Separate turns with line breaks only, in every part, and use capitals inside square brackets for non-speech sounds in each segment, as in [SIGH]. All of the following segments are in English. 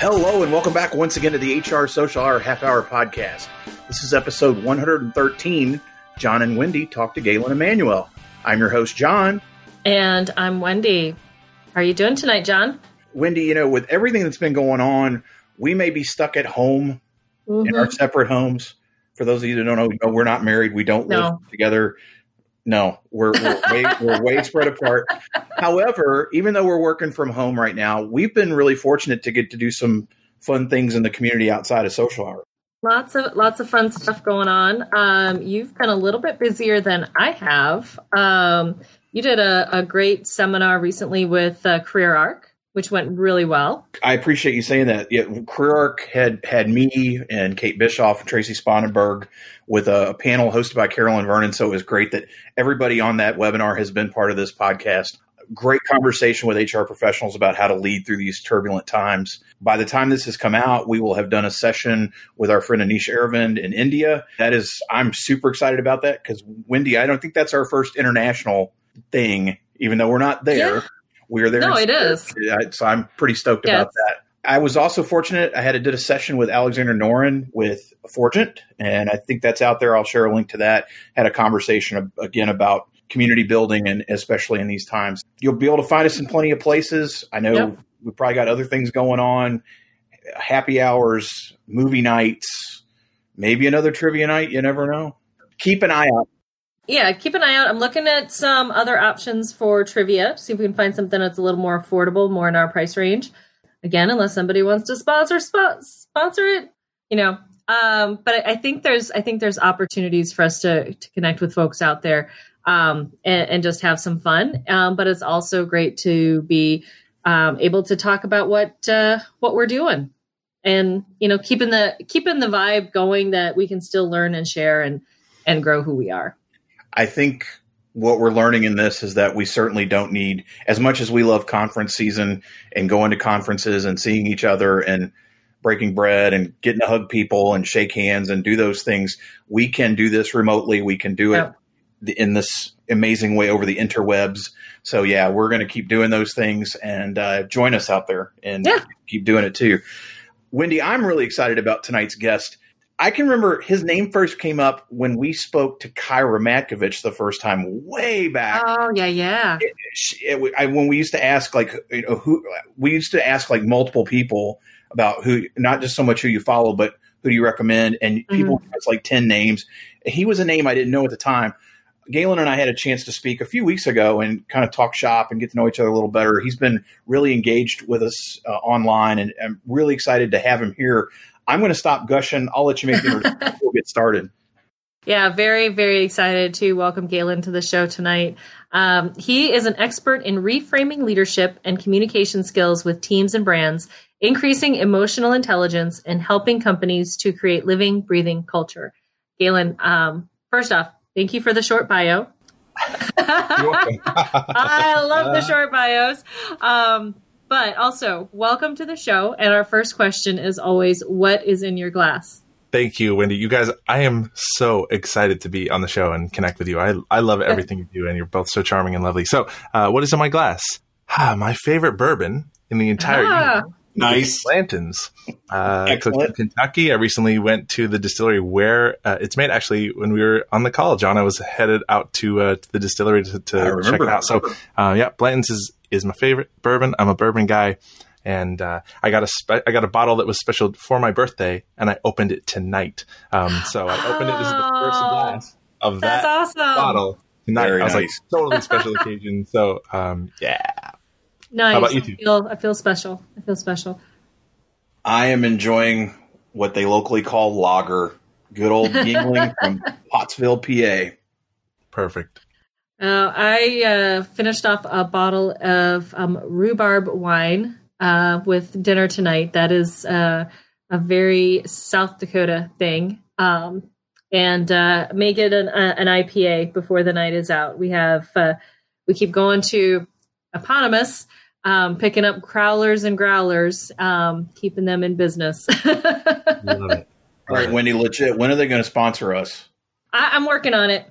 Hello, and welcome back once again to the HR Social Hour Half Hour Podcast. This is episode 113. Jon and Wendy talk to Galen Emanuele. I'm your host, Jon.
And I'm Wendy. How are you doing tonight, Jon?
Wendy, you know, with everything that's been going on, we may be stuck at home mm-hmm. in our mm-hmm. separate homes. For those of you that don't know, we're not married. We don't no. live together. No, we're we're way, we're way spread apart. However, even though we're working from home right now, we've been really fortunate to get to do some fun things in the community outside of social hours.
Lots of lots of fun stuff going on. Um, you've been a little bit busier than I have. Um, you did a, a, great seminar recently with uh, CareerArc which went really well.
I appreciate you saying that. Yeah, CareerArc had had me and Kate Bischoff and Tracie Sponenberg with a, a, panel hosted by Carolyn Vernon. So it was great that everybody on that webinar has been part of this podcast. Great conversation with HR professionals about how to lead through these turbulent times. By the time this has come out, we will have done a session with our friend Anish Aravind in India. That is, I'm super excited about that because Wendy, I don't think that's our first international thing, even though we're not there. Yeah we are there.
No, it is.
So I'm pretty stoked about that. I was also fortunate. I had a, did a session with Alexander Noren with Forgent, and I think that's out there. I'll share a link to that. Had a conversation again about community building, and especially in these times, you'll be able to find us in plenty of places. I know yep. we probably got other things going on, happy hours, movie nights, maybe another trivia night. You never know. Keep an eye out
yeah, keep an eye out. I'm looking at some other options for trivia. See if we can find something that's a little more affordable, more in our price range. Again, unless somebody wants to sponsor sponsor it, you know. Um, but I think there's I think there's opportunities for us to to connect with folks out there um, and, and, just have some fun. Um, but it's also great to be um, able to talk about what uh, what we're doing and you know keeping the keeping the vibe going that we can still learn and share and and grow who we are.
I think what we're learning in this is that we certainly don't need as much as we love conference season and going to conferences and seeing each other and breaking bread and getting to hug people and shake hands and do those things. We can do this remotely. We can do it in this amazing way over the interwebs. So yeah, we're going to keep doing those things and uh, join us out there and yeah. keep doing it too. Wendy, I'm really excited about tonight's guest. I can remember his name first came up when we spoke to Kyra Matkovich the first time, way back.
Oh yeah, yeah. It,
it, I, when we used to ask like you know who we used to ask like multiple people about who, not just so much who you follow, but who do you recommend, and mm-hmm. people it's like ten names. He was a name I didn't know at the time. Galen and I had a chance to speak a few weeks ago and kind of talk shop and get to know each other a little better. He's been really engaged with us uh, online, and I'm really excited to have him here. I'm going to stop gushing. I'll let you make the [LAUGHS] we'll get started.
Yeah, very, very excited to welcome Galen to the show tonight. Um, he is an expert in reframing leadership and communication skills with teams and brands, increasing emotional intelligence, and helping companies to create living, breathing culture. Galen, um, first off, thank you for the short bio. [LAUGHS] I love the [LAUGHS] short bios. Um, but also, welcome to the show. And our first question is always what is in your glass?
Thank you, Wendy. You guys, I am so excited to be on the show and connect with you. I, I love everything you do, and you're both so charming and lovely. So, uh, what is in my glass? Ah, my favorite bourbon in the entire ah.
Nice.
Blanton's. Uh, in Kentucky. I recently went to the distillery where uh, it's made. Actually, when we were on the call, Jon, I was headed out to, uh, to the distillery to, to check it out. So, uh, yeah, Blanton's is is my favorite bourbon. I'm a bourbon guy, and uh, I got a spe- I got a bottle that was special for my birthday, and I opened it tonight. Um, so I opened it. This is the first oh, glass of that awesome. bottle tonight. Very I was nice. like totally special occasion. [LAUGHS] So um, yeah.
Nice. How about you two? I feel, I feel special. I feel special.
I am enjoying what they locally call lager. Good old Yuengling [LAUGHS] from Pottsville, PA.
Perfect.
Uh, I uh, finished off a bottle of um, rhubarb wine uh, with dinner tonight. That is uh, a very South Dakota thing. Um, and uh, make it an, uh, an, IPA before the night is out. We have we keep going to eponymous, um, picking up crowlers and growlers, um, keeping them in business. [LAUGHS] Love it.
All right, Wendy, legit. When are they going to sponsor us?
I, am working on it.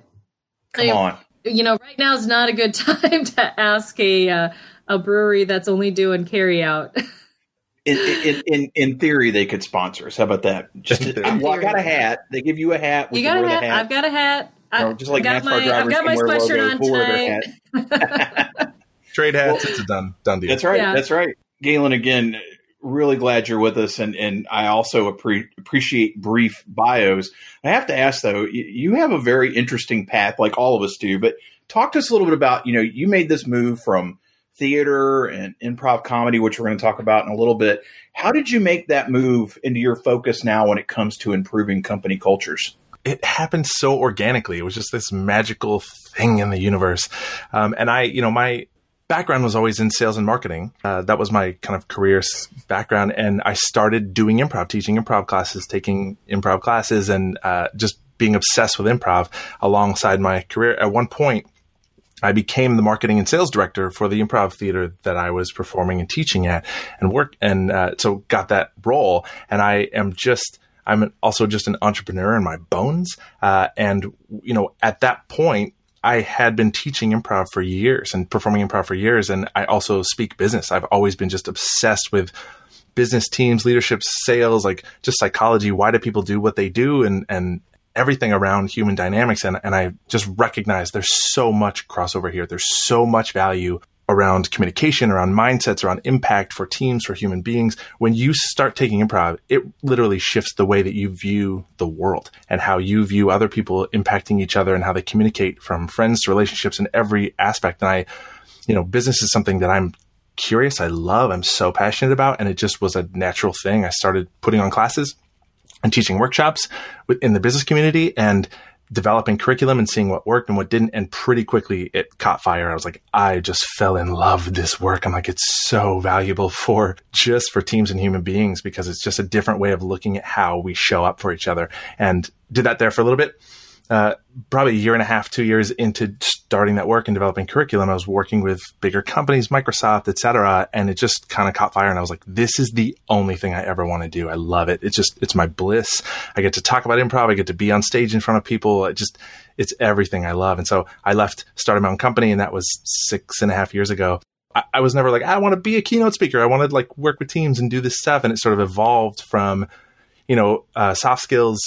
Come I, on
you know, right now is not a good [LAUGHS] time to ask a uh, a brewery that's only doing carry out. [LAUGHS]
in, in, in, in theory, they could sponsor us. How about that? Just [LAUGHS] well, I got a hat. They give you a hat.
We you got a hat. hat. I've got a hat. I, you know, just like NASCAR my, drivers I've got my sweatshirt on
tonight. Trade hats. Well, it's a done done deal.
That's right. Yeah. That's right. Galen, again, really glad you're with us, and and I also appre- appreciate brief bios. I have to ask though, you, have a very interesting path, like all of us do. But talk to us a little bit about you know you made this move from theater and improv comedy, which we're going to talk about in a little bit. How did you make that move into your focus now when it comes to improving company cultures?
It happened so organically. It was just this magical thing in the universe. Um, and I, you know, my background was always in sales and marketing. Uh, that was my kind of career background. And I started doing improv, teaching improv classes, taking improv classes, and uh, just being obsessed with improv alongside my career. At one point, I became the marketing and sales director for the improv theater that I was performing and teaching at, and work and uh, so got that role. And I am just I'm also just an entrepreneur in my bones. Uh, and you know, at that point, I had been teaching improv for years and performing improv for years, and I also speak business. I've always been just obsessed with business teams, leadership, sales, like just psychology. Why do people do what they do, and and everything around human dynamics. And and I just recognize there's so much crossover here. There's so much value around communication, around mindsets, around impact for teams, for human beings. When you start taking improv, it literally shifts the way that you view the world and how you view other people impacting each other and how they communicate from friends to relationships in every aspect. And I, you know, business is something that I'm curious, I love, I'm so passionate about, and it just was a natural thing. I started putting on classes and teaching workshops in the business community and developing curriculum and seeing what worked and what didn't. And pretty quickly it caught fire. I was like, I just fell in love with this work. I'm like, it's so valuable for just for teams and human beings because it's just a different way of looking at how we show up for each other. And did that there for a little bit uh, probably a year and a half, two years into starting that work and developing curriculum, I was working with bigger companies, Microsoft, et cetera, and it just kind of caught fire. And I was like, this is the only thing I ever want to do. I love it. It's just, it's my bliss. I get to talk about improv. I get to be on stage in front of people. It just, it's everything I love. And so I left, started my own company, and that was six and a half years ago. I, I was never like, I want to be a keynote speaker. I want to like work with teams and do this stuff. And it sort of evolved from, you know, uh, soft skills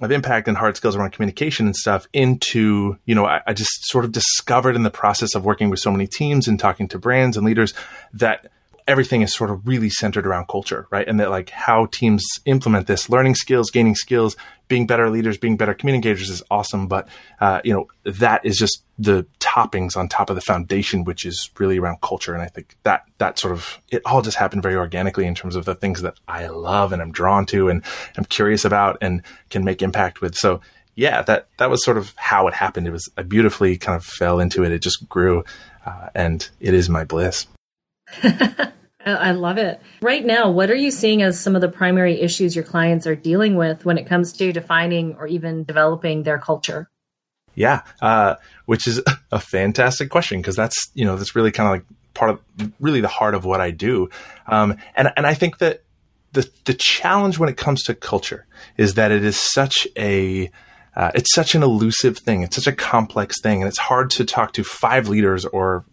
of impact and hard skills around communication and stuff into, you know, I, I, just sort of discovered in the process of working with so many teams and talking to brands and leaders that everything is sort of really centered around culture, right? And that like how teams implement this, learning skills, gaining skills, being better leaders, being better communicators is awesome. But, uh, you know, that is just the toppings on top of the foundation, which is really around culture. And I think that, that sort of, it all just happened very organically in terms of the things that I love and I'm drawn to and I'm curious about and can make impact with. So, yeah, that, that was sort of how it happened. It was, I beautifully kind of fell into it. It just grew, uh, and it is my bliss. [LAUGHS]
I love it. Right now, what are you seeing as some of the primary issues your clients are dealing with when it comes to defining or even developing their culture?
Yeah, uh, which is [LAUGHS] a fantastic question because that's you know that's really kind of like part of really the heart of what I do, um, and and I think that the the challenge when it comes to culture is that it is such a uh, it's such an elusive thing. It's such a complex thing, and it's hard to talk to five leaders or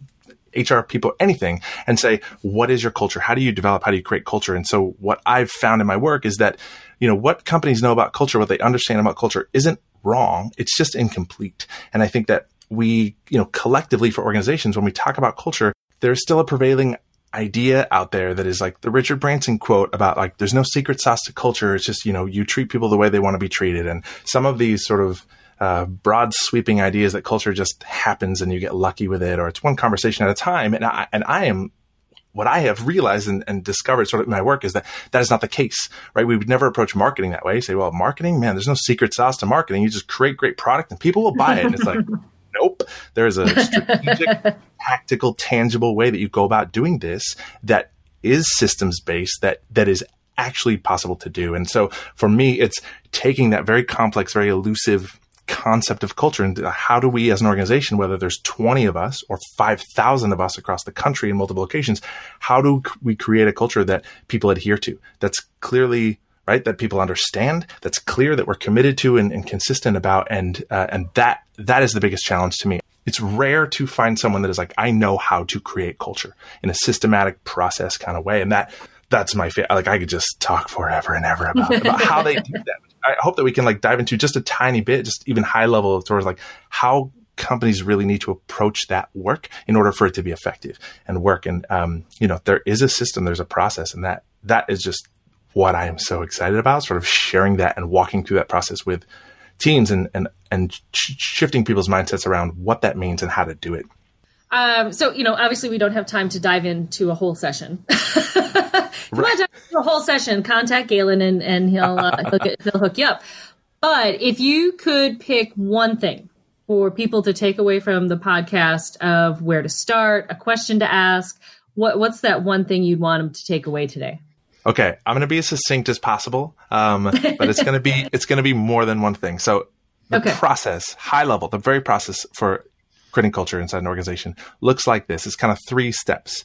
HR people, anything, and say, what is your culture? How do you develop? How do you create culture? And so what I've found in my work is that, you know, what companies know about culture, what they understand about culture isn't wrong. It's just incomplete. And I think that we, you know, collectively for organizations, when we talk about culture, there's still a prevailing idea out there that is like the Richard Branson quote about like, there's no secret sauce to culture. It's just, you know, you treat people the way they want to be treated. And some of these sort of, uh, broad sweeping ideas that culture just happens and you get lucky with it, or it's one conversation at a time. And I, and I am what I have realized and, and, discovered sort of in my work is that that is not the case, right? We would never approach marketing that way. You say, well, marketing, man, there's no secret sauce to marketing. You just create great product and people will buy it. And it's like, [LAUGHS] nope. There's a strategic, [LAUGHS] tactical, tangible way that you go about doing this that is systems based that that is actually possible to do. And so for me, it's taking that very complex, very elusive concept of culture and how do we as an organization whether there's 20 of us or 5000 of us across the country in multiple locations how do we create a culture that people adhere to that's clearly right that people understand that's clear that we're committed to and, and consistent about and uh, and that that is the biggest challenge to me it's rare to find someone that is like i know how to create culture in a systematic process kind of way and that that's my favorite. Like I could just talk forever and ever about, about how they do that. [LAUGHS] I hope that we can like dive into just a tiny bit, just even high level towards like how companies really need to approach that work in order for it to be effective and work. And um, you know, there is a system, there's a process, and that that is just what I am so excited about. Sort of sharing that and walking through that process with teams and and and sh- shifting people's mindsets around what that means and how to do it.
Um, so you know, obviously, we don't have time to dive into a whole session. [LAUGHS] if you want to dive a whole session, contact Galen and and he'll uh, he'll, get, he'll hook you up. But if you could pick one thing for people to take away from the podcast of where to start, a question to ask, what what's that one thing you'd want them to take away today?
Okay, I'm going to be as succinct as possible, um, but it's going to be [LAUGHS] it's going to be more than one thing. So the okay. process, high level, the very process for creating culture inside an organization looks like this. It's kind of three steps.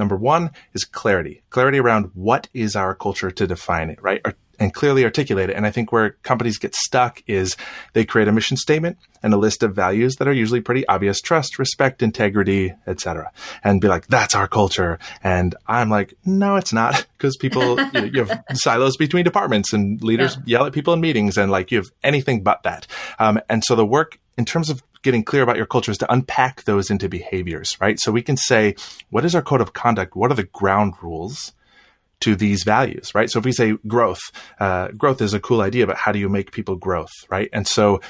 Number one is clarity, clarity around what is our culture to define it, right? Or and clearly articulate it. And I think where companies get stuck is they create a mission statement and a list of values that are usually pretty obvious trust, respect, integrity, etc. And be like, that's our culture. And I'm like, no, it's not [LAUGHS] because people, you, you, have [LAUGHS] silos between departments and leaders yeah. yell at people in meetings and like you have anything but that. Um, and so the work in terms of getting clear about your culture is to unpack those into behaviors, right? So we can say, what is our code of conduct? What are the ground rules? to these values, right? So if we say growth, uh, growth is a cool idea, but how do you make people growth, right? And so,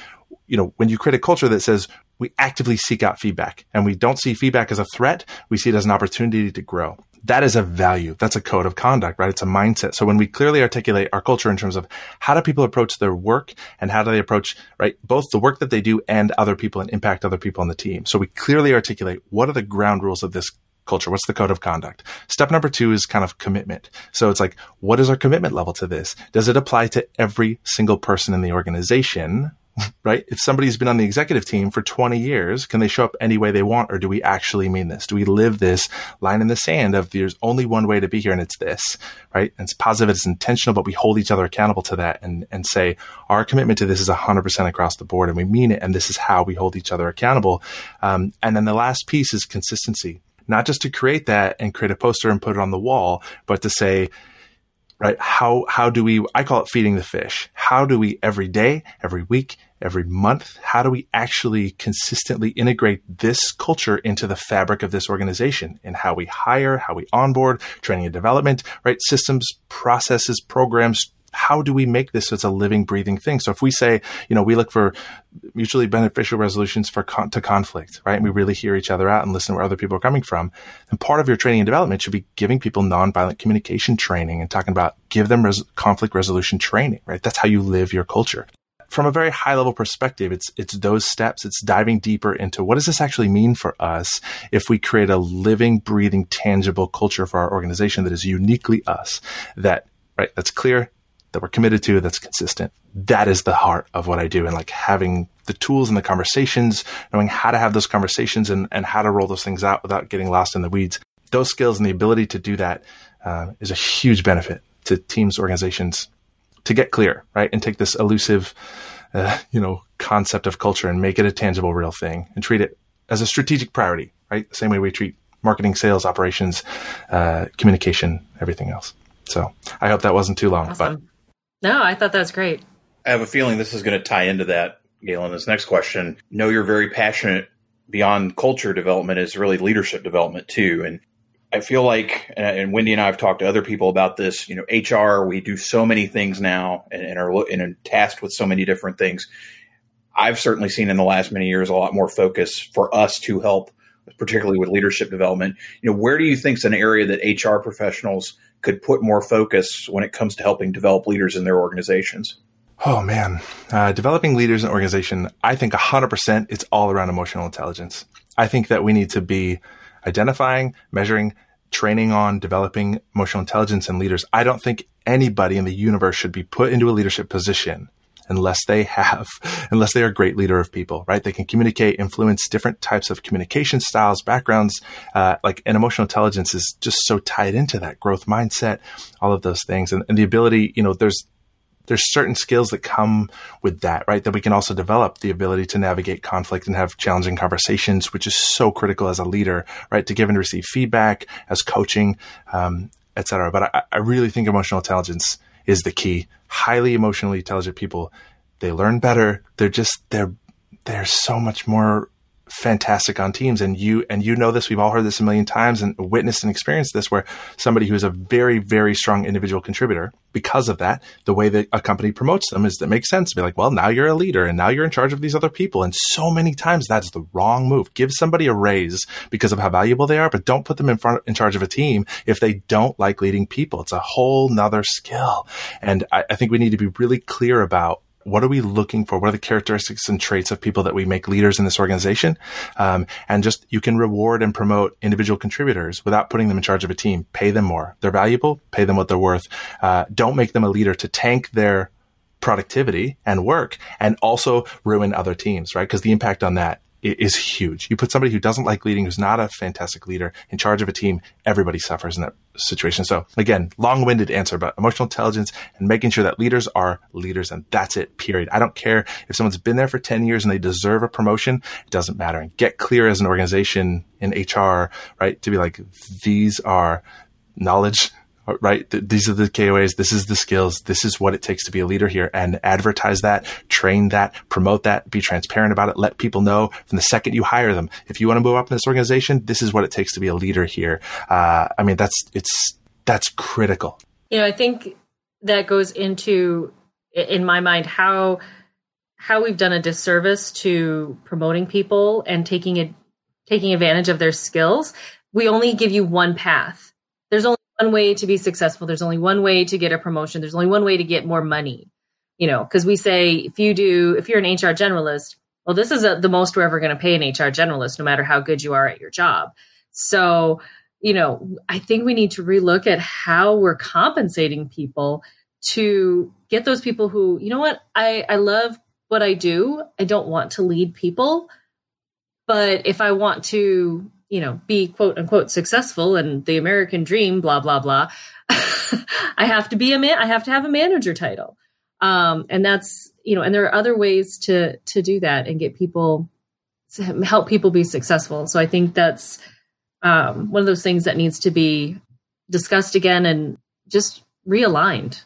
you know, when you create a culture that says we actively seek out feedback and we don't see feedback as a threat, we see it as an opportunity to grow. That is a value. That's a code of conduct, right? It's a mindset. So when we clearly articulate our culture in terms of how do people approach their work and how do they approach, right, both the work that they do and other people and impact other people on the team. So we clearly articulate what are the ground rules of this culture? What's the code of conduct? Step number two is kind of commitment. So it's like, what is our commitment level to this? Does it apply to every single person in the organization? Right? If somebody's been on the executive team for 20 years, can they show up any way they want? Or do we actually mean this? Do we live this line in the sand of there's only one way to be here and it's this, right? And it's positive, it's intentional, but we hold each other accountable to that and, and say our commitment to this is 100% across the board and we mean it. And this is how we hold each other accountable. Um, and then the last piece is consistency not just to create that and create a poster and put it on the wall, but to say, right, how, how do we, I call it feeding the fish. How do we every day, every week, every month, how do we actually consistently integrate this culture into the fabric of this organization in how we hire, how we onboard, training and development, right? Systems, processes, programs, how do we make this so it's a living, breathing thing? So if we say, you know, we look for mutually beneficial resolutions for con- to conflict, right? And we really hear each other out and listen where other people are coming from. And part of your training and development should be giving people nonviolent communication training and talking about give them res- conflict resolution training, right? That's how you live your culture. From a very high level perspective, it's it's those steps. It's diving deeper into what does this actually mean for us if we create a living, breathing, tangible culture for our organization that is uniquely us. That right, that's clear, that we're committed to that's consistent. That is the heart of what I do. And like having the tools and the conversations, knowing how to have those conversations and, and how to roll those things out without getting lost in the weeds. Those skills and the ability to do that uh, is a huge benefit to teams, organizations to get clear, right? And take this elusive, uh, you know, concept of culture and make it a tangible, real thing and treat it as a strategic priority, right? The same way we treat marketing, sales, operations, uh, communication, everything else. So I hope that wasn't too long, awesome. but
no, I thought that was great.
I have a feeling this is going to tie into that, Galen. This next question. Know you're very passionate beyond culture development is really leadership development too. And I feel like, and Wendy and I have talked to other people about this. You know, HR, we do so many things now and, and are and are tasked with so many different things. I've certainly seen in the last many years a lot more focus for us to help, particularly with leadership development. You know, where do you think is an area that HR professionals could put more focus when it comes to helping develop leaders in their organizations?
Oh man, uh, developing leaders in organization. I think 100% it's all around emotional intelligence. I think that we need to be identifying, measuring, training on developing emotional intelligence in leaders. I don't think anybody in the universe should be put into a leadership position unless they have, [LAUGHS] unless they are a great leader of people, right? They can communicate, influence different types of communication styles, backgrounds, uh, like, and emotional intelligence is just so tied into that growth mindset, all of those things. And, and the ability, you know, there's, there's certain skills that come with that, right? That we can also develop the ability to navigate conflict and have challenging conversations, which is so critical as a leader, right? To give and receive feedback as coaching. Um, etc. But I, I really think emotional intelligence is the key. Highly emotionally intelligent people, they learn better. They're just they're they're so much more fantastic on teams. And you and you know this we've all heard this a million times and witnessed and experienced this where somebody who is a very very strong individual contributor because of that the way that a company promotes them is that makes sense. To be like well now you're a leader and now you're in charge of these other people. And so many times that's the wrong move. Give somebody a raise because of how valuable they are but don't put them in front in charge of a team if they don't like leading people. It's a whole nother skill. And I, I think we need to be really clear about what are we looking for? What are the characteristics and traits of people that we make leaders in this organization? Um, and just you can reward and promote individual contributors without putting them in charge of a team. Pay them more. They're valuable. Pay them what they're worth. Uh, don't make them a leader to tank their productivity and work and also ruin other teams, right? Because the impact on that is huge. You put somebody who doesn't like leading, who's not a fantastic leader, in charge of a team, everybody suffers in that situation. So again, long-winded answer, but emotional intelligence and making sure that leaders are leaders, and that's it. Period. I don't care if someone's been there for ten years and they deserve a promotion. It doesn't matter. And get clear as an organization in HR, right, to be like these are knowledge right? Th- these are the KOAs. This is the skills. This is what it takes to be a leader here and advertise that, train that, promote that, be transparent about it. Let people know from the second you hire them. If you want to move up in this organization, this is what it takes to be a leader here. Uh, I mean, that's, it's, that's critical.
You know, I think that goes into, in my mind, how, how we've done a disservice to promoting people and taking it, taking advantage of their skills. We only give you one path. There's only one way to be successful. There's only one way to get a promotion. There's only one way to get more money. You know, because we say if you do, if you're an HR generalist, well, this is a, the most we're ever going to pay an HR generalist, no matter how good you are at your job. So, you know, I think we need to relook at how we're compensating people to get those people who, you know what, I, I love what I do. I don't want to lead people. But if I want to you know, be quote unquote successful and the American dream, blah, blah, blah, [LAUGHS] I have to be a man, I have to have a manager title. Um, and that's, you know, and there are other ways to, to do that and get people, to help people be successful. So I think that's, um, one of those things that needs to be discussed again and just realigned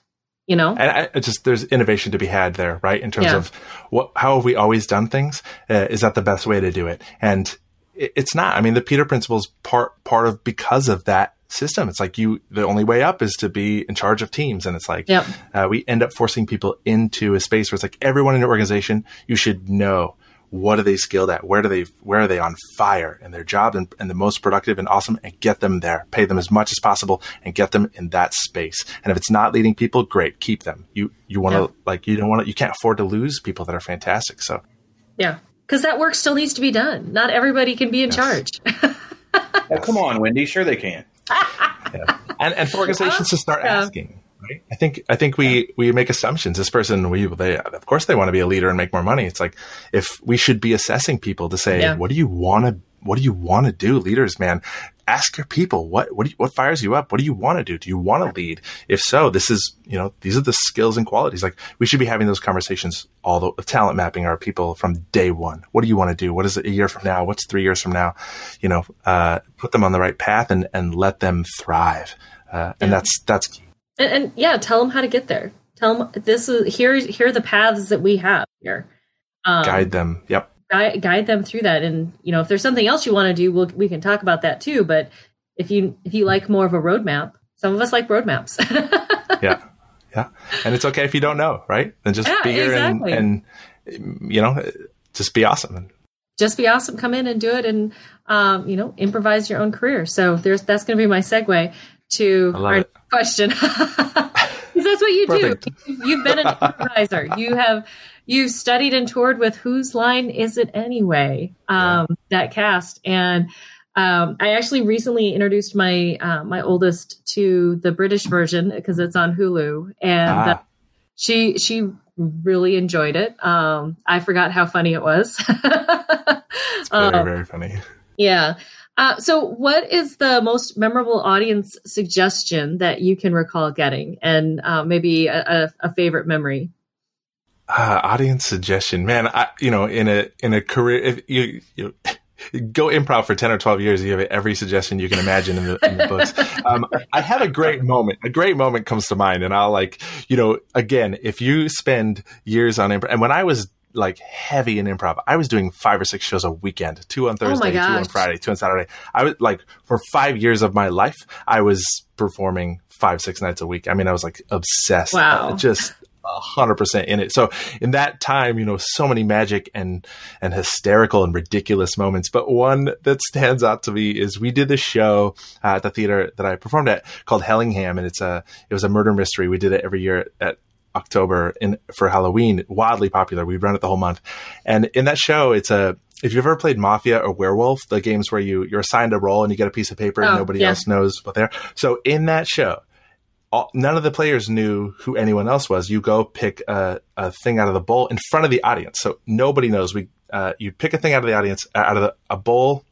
you know
and I, just there's innovation to be had there right in terms yeah. of what how have we always done things uh, is that the best way to do it and it's not. I mean, the Peter Principle is part part of because of that system. It's like you, the only way up is to be in charge of teams. And it's like, yep. uh, we end up forcing people into a space where it's like everyone in your organization, you should know what are they skilled at? Where do they, where are they on fire in their job and, and the most productive and awesome and get them there, pay them as much as possible and get them in that space. And if it's not leading people, great, keep them. You, you want to yep. like, you don't want to, you can't afford to lose people that are fantastic. So
yeah, because that work still needs to be done. Not everybody can be in yes. charge. [LAUGHS]
well, come on, Wendy. Sure, they can.
yeah. [LAUGHS] and, and for organizations to start yeah. asking, right? I think I think we we make assumptions. This person, we they of course they want to be a leader and make more money. It's like if we should be assessing people to say, yeah. what do you want to what do you want to do, leaders, man? Ask your people what what, you, what fires you up. What do you want to do? Do you want to lead? If so, this is you know these are the skills and qualities. Like we should be having those conversations. All the talent mapping our people from day one. What do you want to do? What is it a year from now? What's three years from now? You know, uh, put them on the right path and and let them thrive. Uh, and yeah. that's that's key.
And, and yeah, tell them how to get there. Tell them this is here. Here are the paths that we have here.
Um, Guide them. Yep
guide, guide them through that. And you know, if there's something else you want to do, we'll, we can talk about that too. But if you if you like more of a roadmap, some of us like roadmaps. [LAUGHS]
yeah, yeah, and it's okay if you don't know, right? Then just yeah, be here exactly. and, and you know, just be awesome.
Just be awesome. Come in and do it, and um, you know, improvise your own career. So there's that's going to be my segue to our it. question. [LAUGHS] Because that's what you Perfect. do. You've been an [LAUGHS] improviser. You have you studied and toured with Whose Line Is It Anyway? Um, yeah. That cast. And um, I actually recently introduced my uh, my oldest to the British version because it's on Hulu, and ah. uh, she she really enjoyed it. Um, I forgot how funny it was. [LAUGHS]
it's very um, very funny.
Yeah. Uh, so, what is the most memorable audience suggestion that you can recall getting, and uh, maybe a, a, a favorite memory?
Uh, audience suggestion, man. I, you know, in a in a career, if you, you go improv for 10 or 12 years. You have every suggestion you can imagine in the, in the books. [LAUGHS] Um, I have a great moment. A great moment comes to mind. And I'll like, you know, again, if you spend years on improv, and when I was like heavy in improv, I was doing five or six shows a weekend, two on oh Thursday, oh two on Friday, two on Saturday. I was like, for five years of my life, I was performing five, six nights a week. I mean, I was like obsessed. Wow. Just hundred percent in it. So in that time, you know, so many magic and and hysterical and ridiculous moments. But one that stands out to me is we did this show uh, at the theater that I performed at called Hellingham, and it's a it was a murder mystery. We did it every year at October in for Halloween, wildly popular. We run it the whole month, and in that show, it's a if you've ever played Mafia or Werewolf, the games where you you're assigned a role and you get a piece of paper oh, and nobody yeah. else knows what they're. So in that show, all, none of the players knew who anyone else was. You go pick a, a, thing out of the bowl in front of the audience, so nobody knows. We uh, you pick a thing out of the audience out of the, a bowl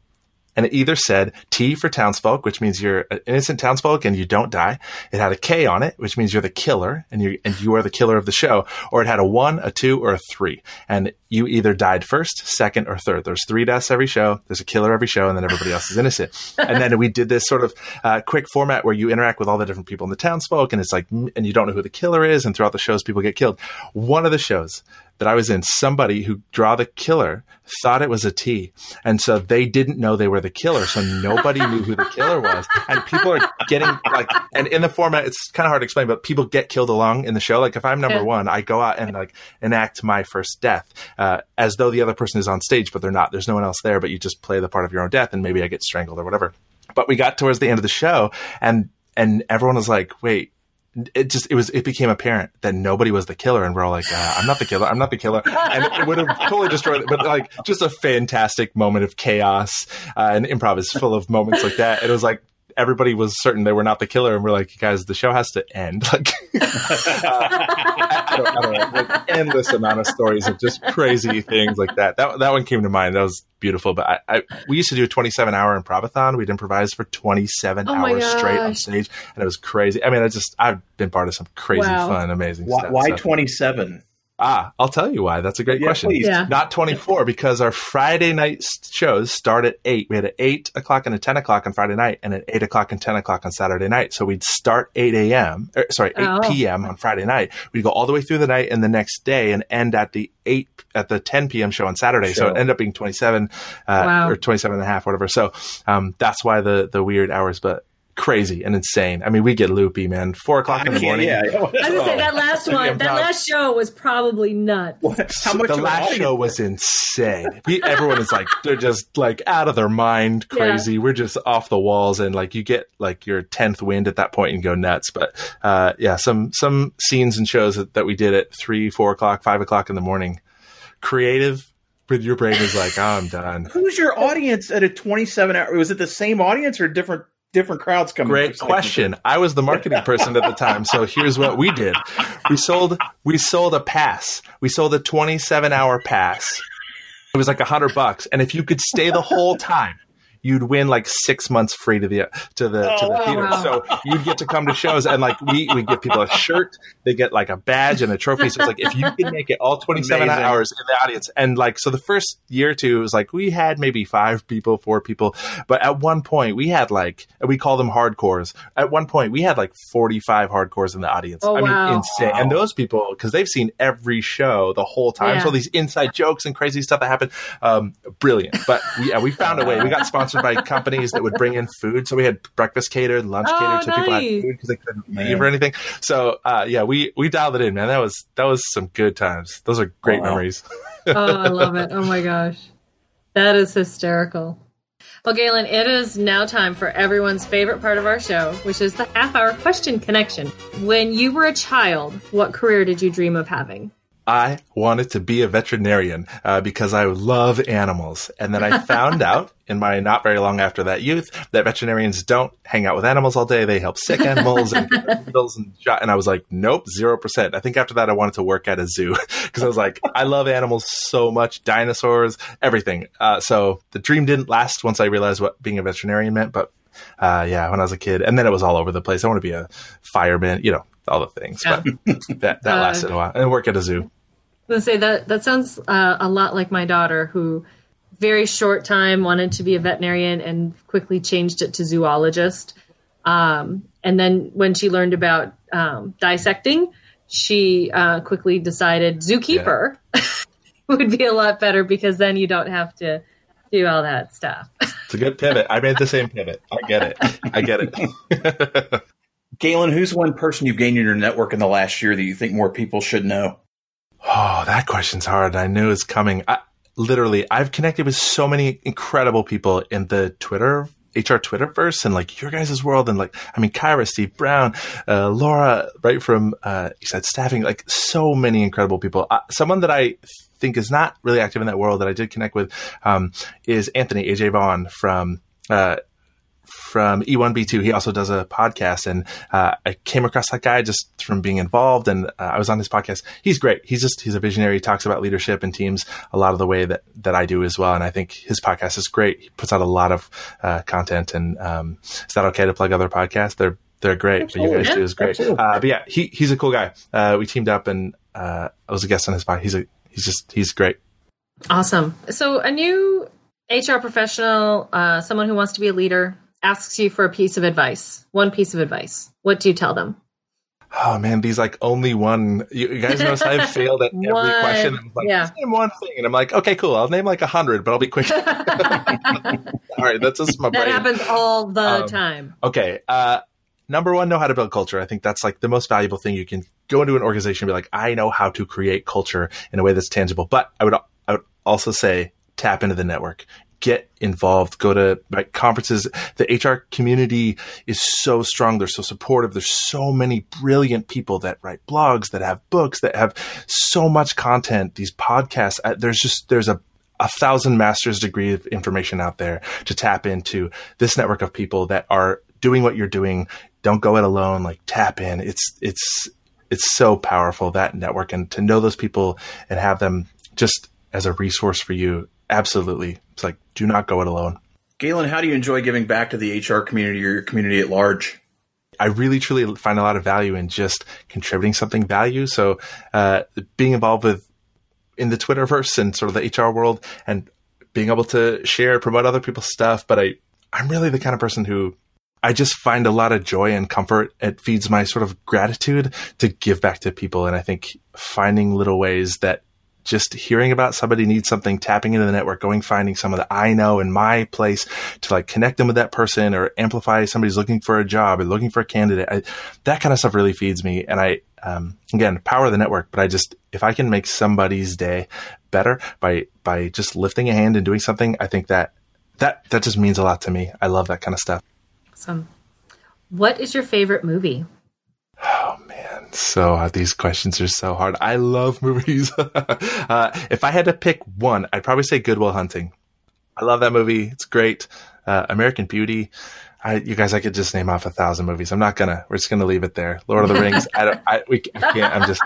and it either said T for townsfolk, which means you're an innocent townsfolk and you don't die. It had a K on it, which means you're the killer and you and you are the killer of the show. Or it had a one, a two, or a three, and you either died first, second, or third. There's three deaths every show. There's a killer every show, and then everybody else is innocent. [LAUGHS] and then we did this sort of uh, quick format where you interact with all the different people in the townsfolk, and it's like, and you don't know who the killer is, and throughout the shows, people get killed. One of the shows that I was in, somebody who draw the killer thought it was a T. And so they didn't know they were the killer. So nobody knew who the killer was. And people are getting like, and in the format, it's kind of hard to explain, but people get killed along in the show. Like if I'm number one, I go out and like enact my first death uh, as though the other person is on stage, but they're not. There's no one else there, but you just play the part of your own death and maybe I get strangled or whatever. But we got towards the end of the show and and everyone was like, wait, it just it was it became apparent that nobody was the killer and we're all like uh, i'm not the killer i'm not the killer. And it would have totally destroyed it but like just a fantastic moment of chaos uh, and improv is full of moments like that. And it was like everybody was certain they were not the killer, and we're like, guys, the show has to end. [LAUGHS] Like, uh, I, don't, I don't know, like endless amount of stories of just crazy things like that. That that one came to mind. That was beautiful. But I, I we used to do a 27 hour improvathon. We'd improvise for 27 oh hours straight on stage, and it was crazy. I mean, I just I've been part of some crazy, wow. fun, amazing.
Why,
stuff,
why so. 27?
Ah, I'll tell you why. That's a great yeah, question. Yeah. Not 24 because our Friday night shows start at 8. We had an 8 o'clock and a 10 o'clock on Friday night and an 8 o'clock and 10 o'clock on Saturday night. So we'd start 8 a.m. Er, sorry, 8 oh. p.m. on Friday night. We'd go all the way through the night and the next day and end at the 8 at the 10 p.m. show on Saturday. Sure. So it ended up being 27 uh, wow. or 27 and a half, whatever. So um, that's why the the weird hours. But crazy and insane. I mean, we get loopy, man. Four o'clock in the morning. Yeah,
yeah. I was gonna say that last one, that last show was probably nuts.
How much the last show was insane. We, everyone is like, they're just like out of their mind, crazy. Yeah. We're just off the walls, and like you get like your tenth wind at that point and go nuts. But uh, yeah, some some scenes and shows that, that we did at three, four o'clock, five o'clock in the morning. Creative, but your brain is like, oh, I'm done.
Who's your audience at a 27 hour? Was it the same audience or different different crowds coming.
Great question. I was the marketing [LAUGHS] person at the time, so here's what we did: we sold we sold a pass. We sold a 27 hour pass. It was like a hundred bucks, and if you could stay the whole time, you'd win like six months free to the to the oh, to the theater. Wow. So you'd get to come to shows, and like we we give people a shirt, they get like a badge and a trophy. So it's like if you can make it all twenty seven hours in the audience, and like so the first year or two it was like we had maybe five people, four people, but at one point we had like we call them hardcores. At one point we had like forty five hardcores in the audience. Oh, I wow. mean, insane. Wow. And those people because they've seen every show the whole time, yeah. so these inside jokes and crazy stuff that happened, um, brilliant. But we, yeah, we found a way. We got sponsored sponsored by companies that would bring in food. So we had breakfast catered, lunch oh, catered, so nice. people had food because they couldn't man. leave or anything. So uh, yeah, we we dialed it in, man. That was that was some good times. Those are great wow. memories. [LAUGHS]
oh, I love it. Oh my gosh, that is hysterical. Well, Galen, it is now time for everyone's favorite part of our show, which is the half hour question connection. When you were a child, what career did you dream of having?
I wanted to be a veterinarian uh, because I love animals. And then I [LAUGHS] found out in my not very long after that youth that veterinarians don't hang out with animals all day. They help sick animals and [LAUGHS] and shot. And I was like, nope, 0%. I think after that, I wanted to work at a zoo [LAUGHS] because I was like, I love animals so much, dinosaurs, everything. Uh, so the dream didn't last once I realized what being a veterinarian meant. But uh, yeah, when I was a kid, and then it was all over the place. I want to be a fireman, you know, all the things. Yeah. But [LAUGHS] that that uh, lasted a while. And work at a zoo.
I say that that sounds uh, a lot like my daughter, who very short time wanted to be a veterinarian and quickly changed it to zoologist. Um, and then when she learned about um, dissecting, she uh, quickly decided zookeeper yeah. [LAUGHS] would be a lot better because then you don't have to do all that stuff.
It's a good pivot. I made the same pivot. I get it. I get it. [LAUGHS]
Galen, who's one person you've gained in your network in the last year that you think more people should know?
Oh, that question's hard. I knew it's coming. I, literally, I've connected with so many incredible people in the Twitter HR Twitterverse and like your guys' world and like I mean Kyra, Steve Brown, uh, Laura, right from uh, said staffing, like so many incredible people. Uh, someone that I think is not really active in that world that I did connect with um, is Anthony AJ Vaughn from uh, from E1B2. He also does a podcast, and uh, I came across that guy just from being involved, and uh, I was on his podcast. He's great. He's just he's a visionary. He talks about leadership and teams a lot of the way that that I do as well, and I think his podcast is great. He puts out a lot of uh, content, and um, is that okay to plug other podcasts? They're they're great. Absolutely. What you guys do is great. Uh, but yeah, he he's a cool guy. Uh, we teamed up, and uh, I was a guest on his podcast. He's a he's just he's great.
Awesome. So a new HR professional, someone who wants to be a leader, asks you for a piece of advice, one piece of advice, what do you tell them?
Oh man, these like only one. You guys notice I've [LAUGHS] failed at every one, question. I'm like, yeah. name one thing, and I'm like, okay, cool. I'll name like a hundred, but I'll be quick. [LAUGHS] [LAUGHS] all right, that's just my
that
brain.
happens all the um, time.
Okay, uh, number one, know how to build culture. I think that's like the most valuable thing you can go into an organization and be like, I know how to create culture in a way that's tangible. But I would, I would also say tap into the network get involved, go to like, conferences. The HR community is so strong. They're so supportive. There's so many brilliant people that write blogs, that have books, that have so much content. These podcasts, uh, there's just, there's a, a thousand master's degree of information out there to tap into this network of people that are doing what you're doing. Don't go it alone. Like tap in. It's, it's, it's so powerful that network and to know those people and have them just as a resource for you absolutely. It's like, do not go it alone.
Galen, how do you enjoy giving back to the HR community or your community at large?
I really truly find a lot of value in just contributing something value. So, uh, being involved with in the Twitterverse and sort of the HR world and being able to share, promote other people's stuff. But I, I'm really the kind of person who I just find a lot of joy and comfort. It feeds my sort of gratitude to give back to people. And I think finding little ways that just hearing about somebody needs something, tapping into the network, going finding someone that I know in my place to like connect them with that person or amplify somebody's looking for a job or looking for a candidate. I, that kind of stuff really feeds me. And I, um, again, power the network, but I just, if I can make somebody's day better by, by just lifting a hand and doing something, I think that, that, that just means a lot to me. I love that kind of stuff.
Awesome. What is your favorite movie?
So uh, these questions are so hard. I love movies. [LAUGHS] uh, if I had to pick one, I'd probably say Good Will Hunting. I love that movie. It's great. Uh, American Beauty. I, you guys, I could just name off a thousand movies. I'm not gonna. We're just gonna leave it there. Lord of the Rings. I don't. I, we, I can't. I'm just.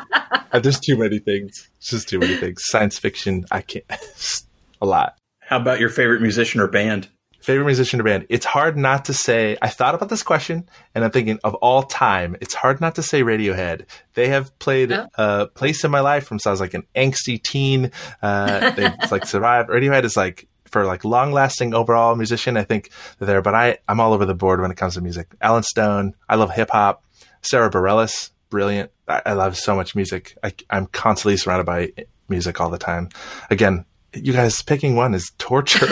there's too many things. It's just too many things. Science fiction. I can't. [LAUGHS] a lot.
How about your favorite musician or band?
Favorite musician or band? It's hard not to say. I thought about this question, and I'm thinking of all time. It's hard not to say Radiohead. They have played a place in my life from so I was like an angsty teen. Uh, they've like survived. Radiohead is like for like long lasting overall musician. I think they're there, but I I'm all over the board when it comes to music. Allen Stone. I love hip hop. Sara Bareilles, brilliant. I, I love so much music. I, I'm constantly surrounded by music all the time. Again, you guys picking one is torture.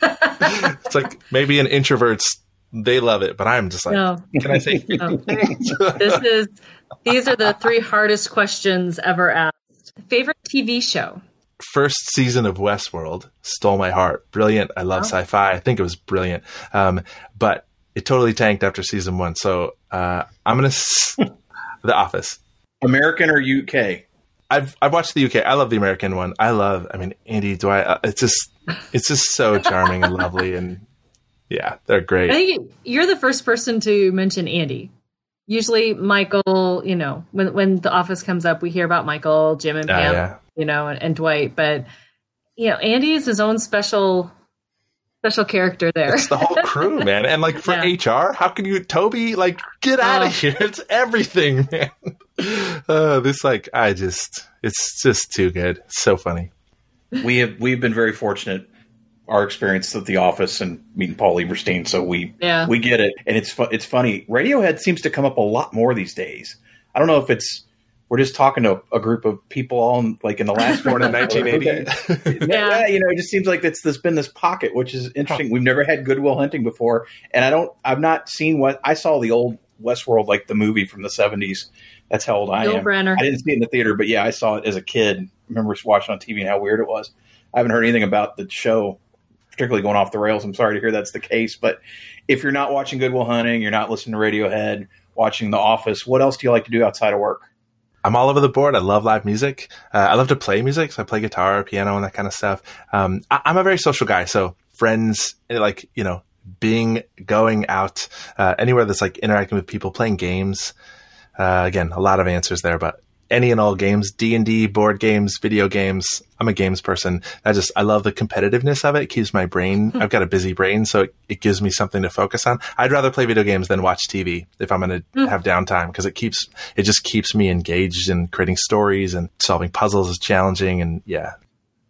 [LAUGHS] it's like maybe an introvert's they love it, but I'm just like, no. can I say? [LAUGHS] No.
this is these are the three hardest questions ever asked. Favorite TV show?
First season of Westworld stole my heart. Brilliant. I love oh. sci-fi. I think it was brilliant. Um, but it totally tanked after season one. So uh, I'm gonna s- [LAUGHS] The Office.
American or UK?
I've I've watched the UK. I love the American one. I love. I mean, Andy Dwight. Uh, it's just it's just so [LAUGHS] charming and lovely, and yeah, they're great.
I think you're the first person to mention Andy. Usually, Michael. You know, when when the Office comes up, we hear about Michael, Jim, and ah, Pam. Uh, yeah. You know, and, and Dwight, but you know, Andy is his own special special character there.
It's the whole crew, [LAUGHS] man. And like for yeah. HR, how can you, Toby, like get out of oh. here? [LAUGHS] It's everything, man. Uh, this like, I just, it's just too good. It's so funny.
We have we've been very fortunate our experience at the office and meeting Paul Lieberstein, so we
yeah.
we get it. And it's fu- it's funny. Radiohead seems to come up a lot more these days. I don't know if it's we're just talking to a group of people all in, like in the last [LAUGHS]
born in 1980. [LAUGHS]
yeah. yeah, you know, it just seems like it's there's been this pocket, which is interesting. We've never had Goodwill Hunting before, and I don't. I've not seen what I saw the old Westworld, like the movie from the 70s. That's how old I
Bill
am.
Brynner.
I didn't see it in the theater, but yeah, I saw it as a kid. I remember watching on TV and how weird it was. I haven't heard anything about the show, particularly going off the rails. I'm sorry to hear that's the case. But if you're not watching Goodwill Hunting, you're not listening to Radiohead, watching The Office, what else do you like to do outside of work?
I'm all over the board. I love live music. Uh, I love to play music, so I play guitar, piano, and that kind of stuff. Um, I, am a very social guy, so friends, like you know, being going out uh, anywhere that's like interacting with people, playing games. Uh, again, a lot of answers there, but any and all games, D and D, board games, video games. I'm a games person. I just I love the competitiveness of it. It keeps my brain. I've got a busy brain, so it, it, gives me something to focus on. I'd rather play video games than watch TV if I'm going to mm. have downtime because it keeps it just keeps me engaged in creating stories and solving puzzles is challenging and yeah.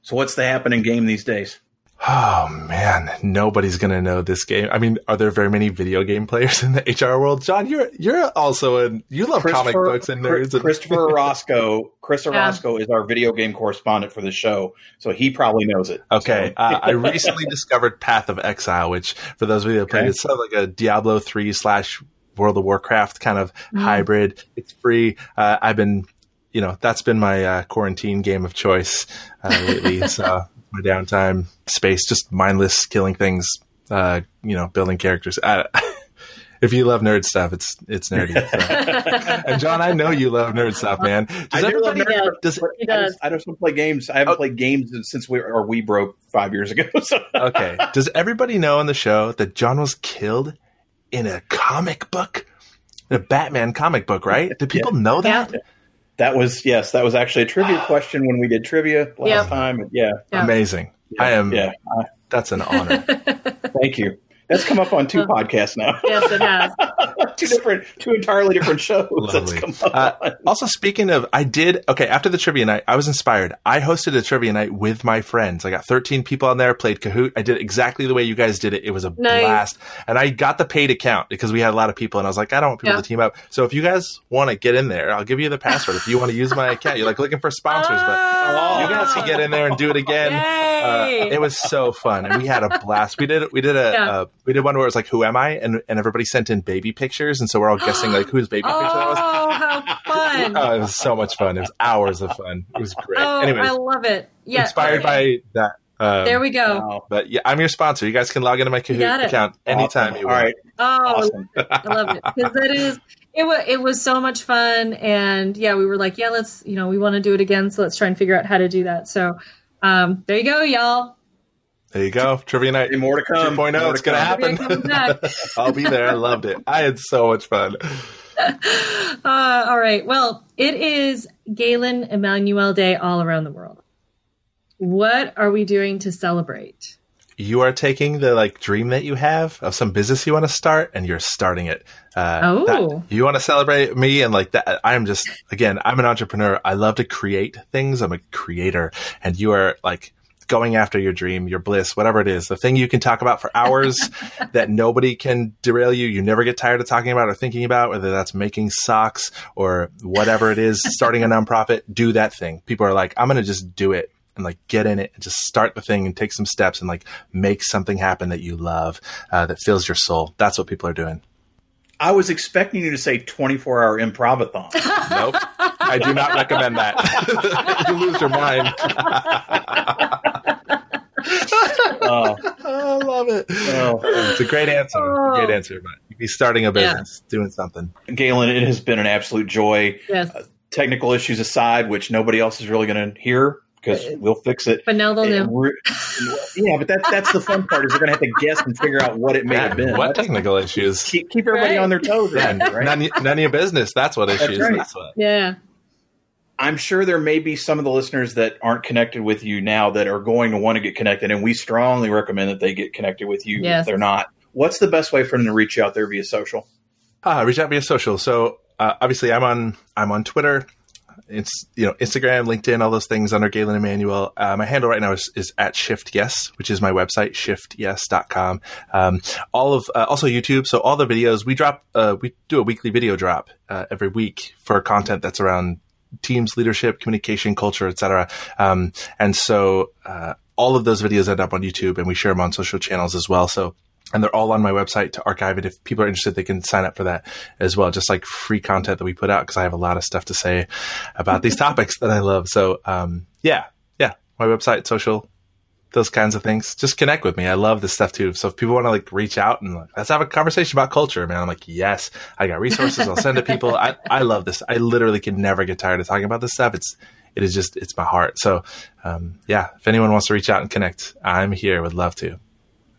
So what's the happening game these days?
Oh man, nobody's gonna know this game. I mean, are there very many video game players [LAUGHS] in the HR world? Jon, you're you're also a you love comic books and nerds.
Christopher Orozco, Chris Orozco yeah. is our video game correspondent for the show, so he probably knows it.
Okay, so. uh, I [LAUGHS] recently discovered Path of Exile, which for those of you that played, okay. it's sort of like a Diablo three slash World of Warcraft kind of mm. hybrid. It's free. Uh, I've been, you know, that's been my uh, quarantine game of choice uh, lately. so my downtime space, just mindless killing things, uh, you know, building characters. I, [LAUGHS] if you love nerd stuff, it's it's nerdy. [LAUGHS] So. and Jon, I know you love nerd stuff, man.
Does I do love nerd does, I, just, I just want to play games. I haven't oh. played games since we or we broke five years ago. [LAUGHS] So.
okay. Does everybody know on the show that Jon was killed in a comic book, a Batman comic book? Right? Do people yeah. know that? Yeah.
That was yes, that was actually a trivia [GASPS] question when we did trivia last yep. time. Yeah.
yeah. amazing. Yeah. I am. Yeah, that's an honor. [LAUGHS]
Thank you. That's come up on two [LAUGHS] podcasts now.
Yes, it has. [LAUGHS]
two different, two entirely different shows.
Uh, also, speaking of, I did okay after the trivia night. I was inspired. I hosted a trivia night with my friends. I got 13 people on there, played Kahoot. I did exactly the way you guys did it. It was a nice. blast, and I got the paid account because we had a lot of people, and I was like, I don't want people yeah. to team up. So if you guys want to get in there, I'll give you the password. if you want to use my account, you're like looking for sponsors, but oh. you guys can get in there and do it again. Uh, it was so fun, and we had a blast. We did we did a. Yeah. a we did one where it was like, "Who am I?" and and everybody sent in baby pictures, and so we're all guessing like whose baby
oh,
picture that
was. Oh, how fun! [LAUGHS]
oh, it was so much fun. It was hours of fun. It was great.
Oh, Anyways, I love it. Yeah,
inspired okay. by that.
Um, there we go.
Wow. But yeah, I'm your sponsor. You guys can log into my Kahoot account anytime awesome. you want.
All right.
Oh, awesome. I love it because [LAUGHS] that is It was it was so much fun, and yeah, we were like, yeah, let's you know we want to do it again, so let's try and figure out how to do that. So um, there you go, y'all.
There you go. Trivia night.
More to come.
2.0. It's going to happen. [LAUGHS] I'll be there. I loved it. I had so much fun. [LAUGHS]
Uh, all right. Well, it is Galen Emanuele Day all around the world. What are we doing to celebrate?
You are taking the like dream that you have of some business you want to start, and you're starting it.
Uh, oh,
that, you want to celebrate me and like that? I'm just again, I'm an entrepreneur. I love to create things. I'm a creator, and you are like going after your dream, your bliss, whatever it is, the thing you can talk about for hours [LAUGHS] that nobody can derail you. You never get tired of talking about or thinking about, whether that's making socks or whatever it is, starting a nonprofit, do that thing. People are like, I'm going to just do it and like get in it and just start the thing and take some steps and like make something happen that you love, uh, that fills your soul. That's what people are doing.
I was expecting you to say 24 hour improvathon.
nope. I do not recommend that. [LAUGHS] you lose your mind. [LAUGHS] oh. I love it. Oh. It's a great answer. Oh. Great answer. But you'd be starting a business, yeah. doing something.
Galen, it has been an absolute joy.
Yes. Uh,
technical issues aside, which nobody else is really going to hear because we'll fix it.
But now they'll know.
Yeah, but that's that's the fun part is they're going to have to guess and figure out what it may have been.
What technical issues?
Keep, keep everybody right. on their toes. Right?
None, none, of your business. That's what issues. That's, right. that's what.
Yeah.
I'm sure there may be some of the listeners that aren't connected with you now that are going to want to get connected, and we strongly recommend that they get connected with you yes. if they're not. What's the best way for them to reach out there via social?
Uh, reach out via social. So uh, obviously, I'm on I'm on Twitter. It's you know Instagram, LinkedIn, all those things under Galen Emanuele. Uh, my handle right now is, is at Shift Yes, which is my website, shiftyes.com. Um, all of uh, also YouTube. So all the videos we drop, uh, we do a weekly video drop uh, every week for content that's around teams, leadership, communication, culture, etc. Um, and so uh, all of those videos end up on YouTube, and we share them on social channels as well. So and they're all on my website to archive it. If people are interested, they can sign up for that as well. Just like free content that we put out because I have a lot of stuff to say about these [LAUGHS] topics that I love. So, um, yeah, yeah, my website, social, those kinds of things. Just connect with me. I love this stuff too. So if people want to like reach out and like, let's have a conversation about culture, man, I'm like, yes, I got resources. I'll send to people. I, I love this. I literally can never get tired of talking about this stuff. It's, it is just, it's my heart. So, um, yeah, if anyone wants to reach out and connect, I'm here. Would love to.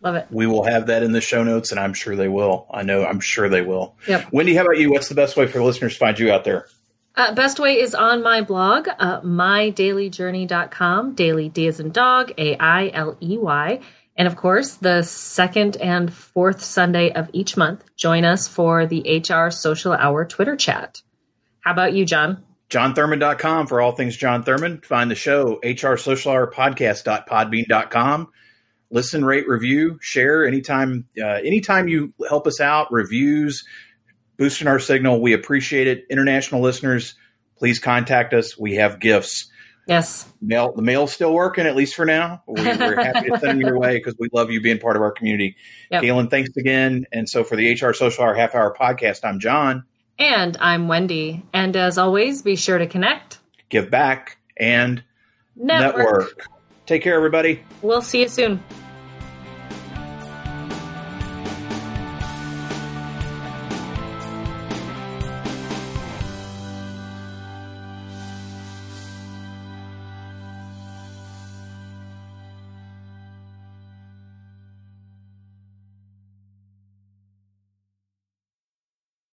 Love it.
We will have that in the show notes, and I'm sure they will. I know, I'm sure they will.
Yep.
Wendy, how about you? What's the best way for listeners to find you out there?
Uh, best way is on my blog, uh, mydaileyjourney.com. Dailey D as in dog, A I L E Y. And of course, the second and fourth Sunday of each month, join us for the HR Social Hour Twitter chat. How about you, Jon?
JonThurman.com for all things Jon Thurman. Find the show, HR Social Hour Podcast.podbean.com listen, rate, review, share anytime. Uh, anytime you help us out, reviews, boosting our signal, we appreciate it. International listeners, please contact us. We have gifts.
Yes,
mail. The mail's still working, at least for now. We, are happy to send them your way because we love you being part of our community. Yep. Galen, thanks again. And so for the HR Social Hour Half Hour Podcast, I'm Jon.
And I'm Wendy. And as always, be sure to connect,
give back, and
network.
network. Take care, everybody.
We'll see you soon.